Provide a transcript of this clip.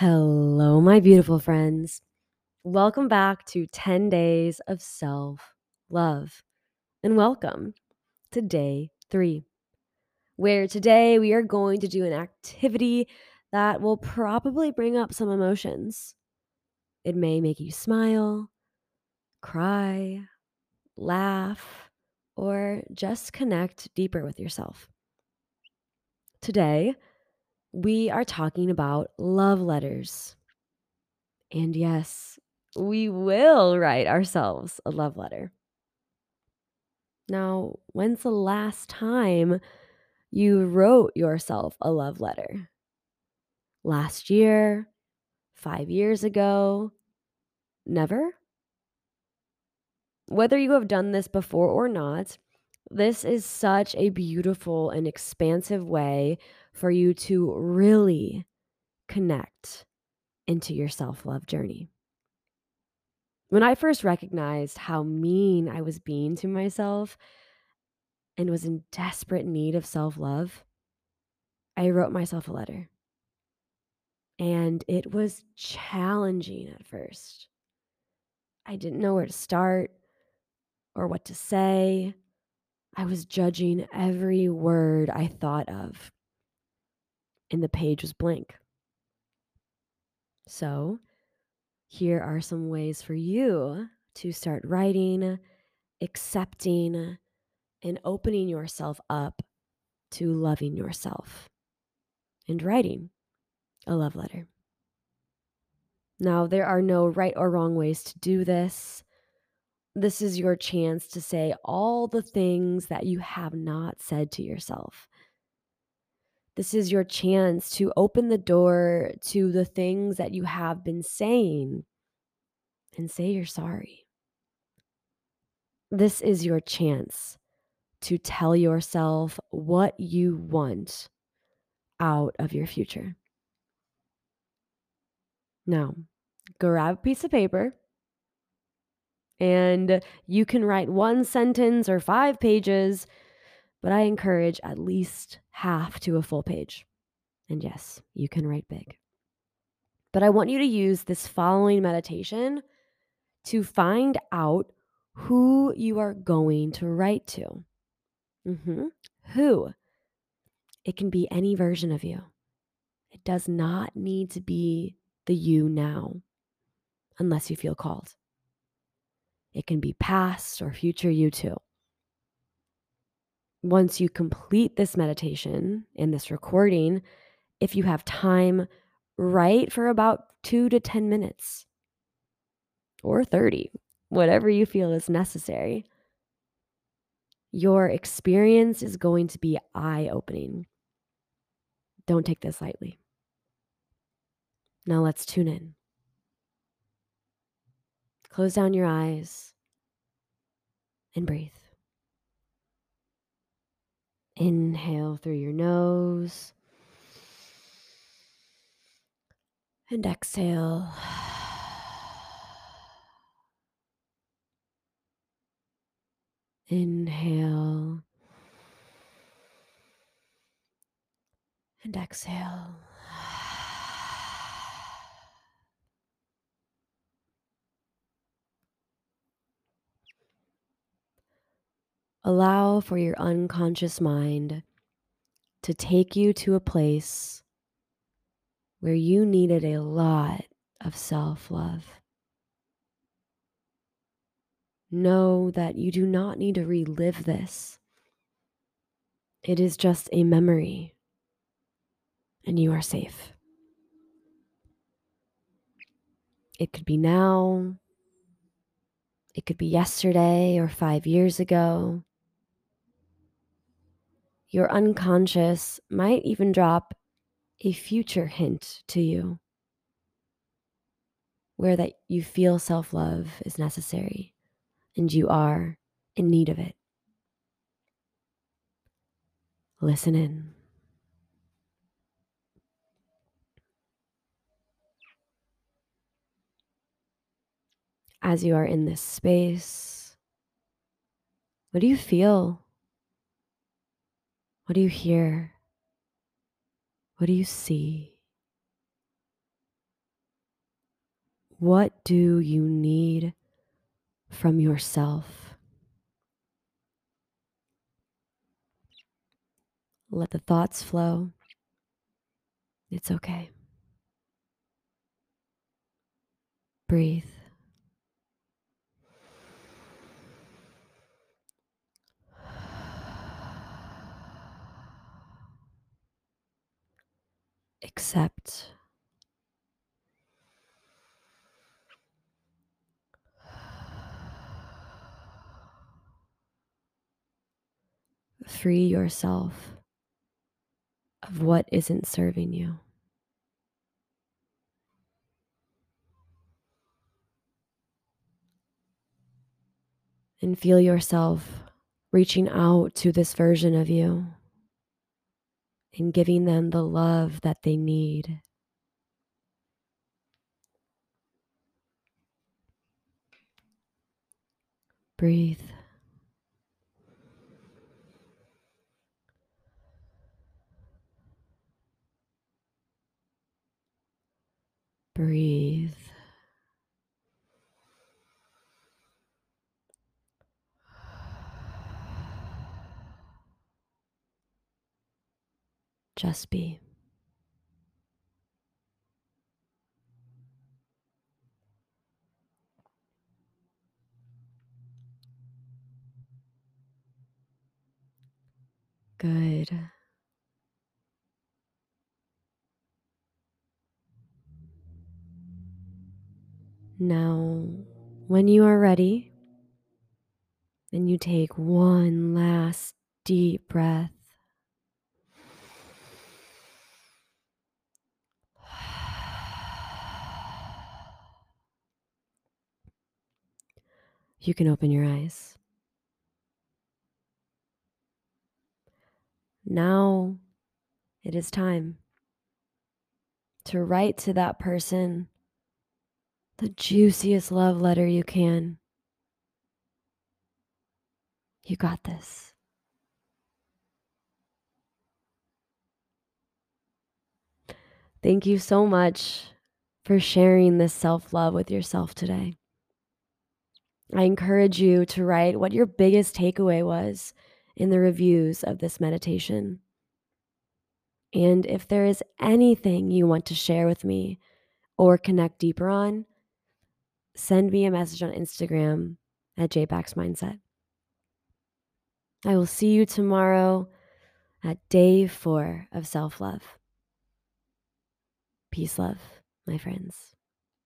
Hello, my beautiful friends. Welcome back to 10 Days of Self Love. And welcome to day three, where today we are going to do an activity that will probably bring up some emotions. It may make you smile, cry, laugh, or just connect deeper with yourself. Today, we are talking about love letters. And yes, we will write ourselves a love letter. Now, when's the last time you wrote yourself a love letter? Last year? Five years ago? Never? Whether you have done this before or not, this is such a beautiful and expansive way for you to really connect into your self love journey. When I first recognized how mean I was being to myself and was in desperate need of self love, I wrote myself a letter. And it was challenging at first. I didn't know where to start or what to say. I was judging every word I thought of, and the page was blank. So, here are some ways for you to start writing, accepting, and opening yourself up to loving yourself and writing a love letter. Now, there are no right or wrong ways to do this. This is your chance to say all the things that you have not said to yourself. This is your chance to open the door to the things that you have been saying and say you're sorry. This is your chance to tell yourself what you want out of your future. Now, grab a piece of paper and you can write one sentence or five pages, but I encourage at least half to a full page. And yes, you can write big. But I want you to use this following meditation to find out who you are going to write to. Mm-hmm. Who? It can be any version of you. It does not need to be the you now, unless you feel called. It can be past or future you too. Once you complete this meditation in this recording, if you have time, write for about two to 10 minutes or 30, whatever you feel is necessary. Your experience is going to be eye opening. Don't take this lightly. Now let's tune in. Close down your eyes and breathe. Inhale through your nose and exhale. Inhale and exhale. Allow for your unconscious mind to take you to a place where you needed a lot of self love. Know that you do not need to relive this. It is just a memory, and you are safe. It could be now, it could be yesterday or five years ago. Your unconscious might even drop a future hint to you where that you feel self-love is necessary and you are in need of it. Listen in. As you are in this space, what do you feel? What do you hear? What do you see? What do you need from yourself? Let the thoughts flow. It's okay. Breathe. Accept. Free yourself of what isn't serving you. And feel yourself reaching out to this version of you and giving them the love that they need. Breathe. Breathe. Just be. Good. Now, when you are ready, and you take one last deep breath. You can open your eyes. Now it is time to write to that person the juiciest love letter you can. You got this. Thank you so much for sharing this self love with yourself today. I encourage you to write what your biggest takeaway was in the reviews of this meditation. And if there is anything you want to share with me or connect deeper on, send me a message on Instagram at JBax Mindset. I will see you tomorrow at day four of self love. Peace, love, my friends.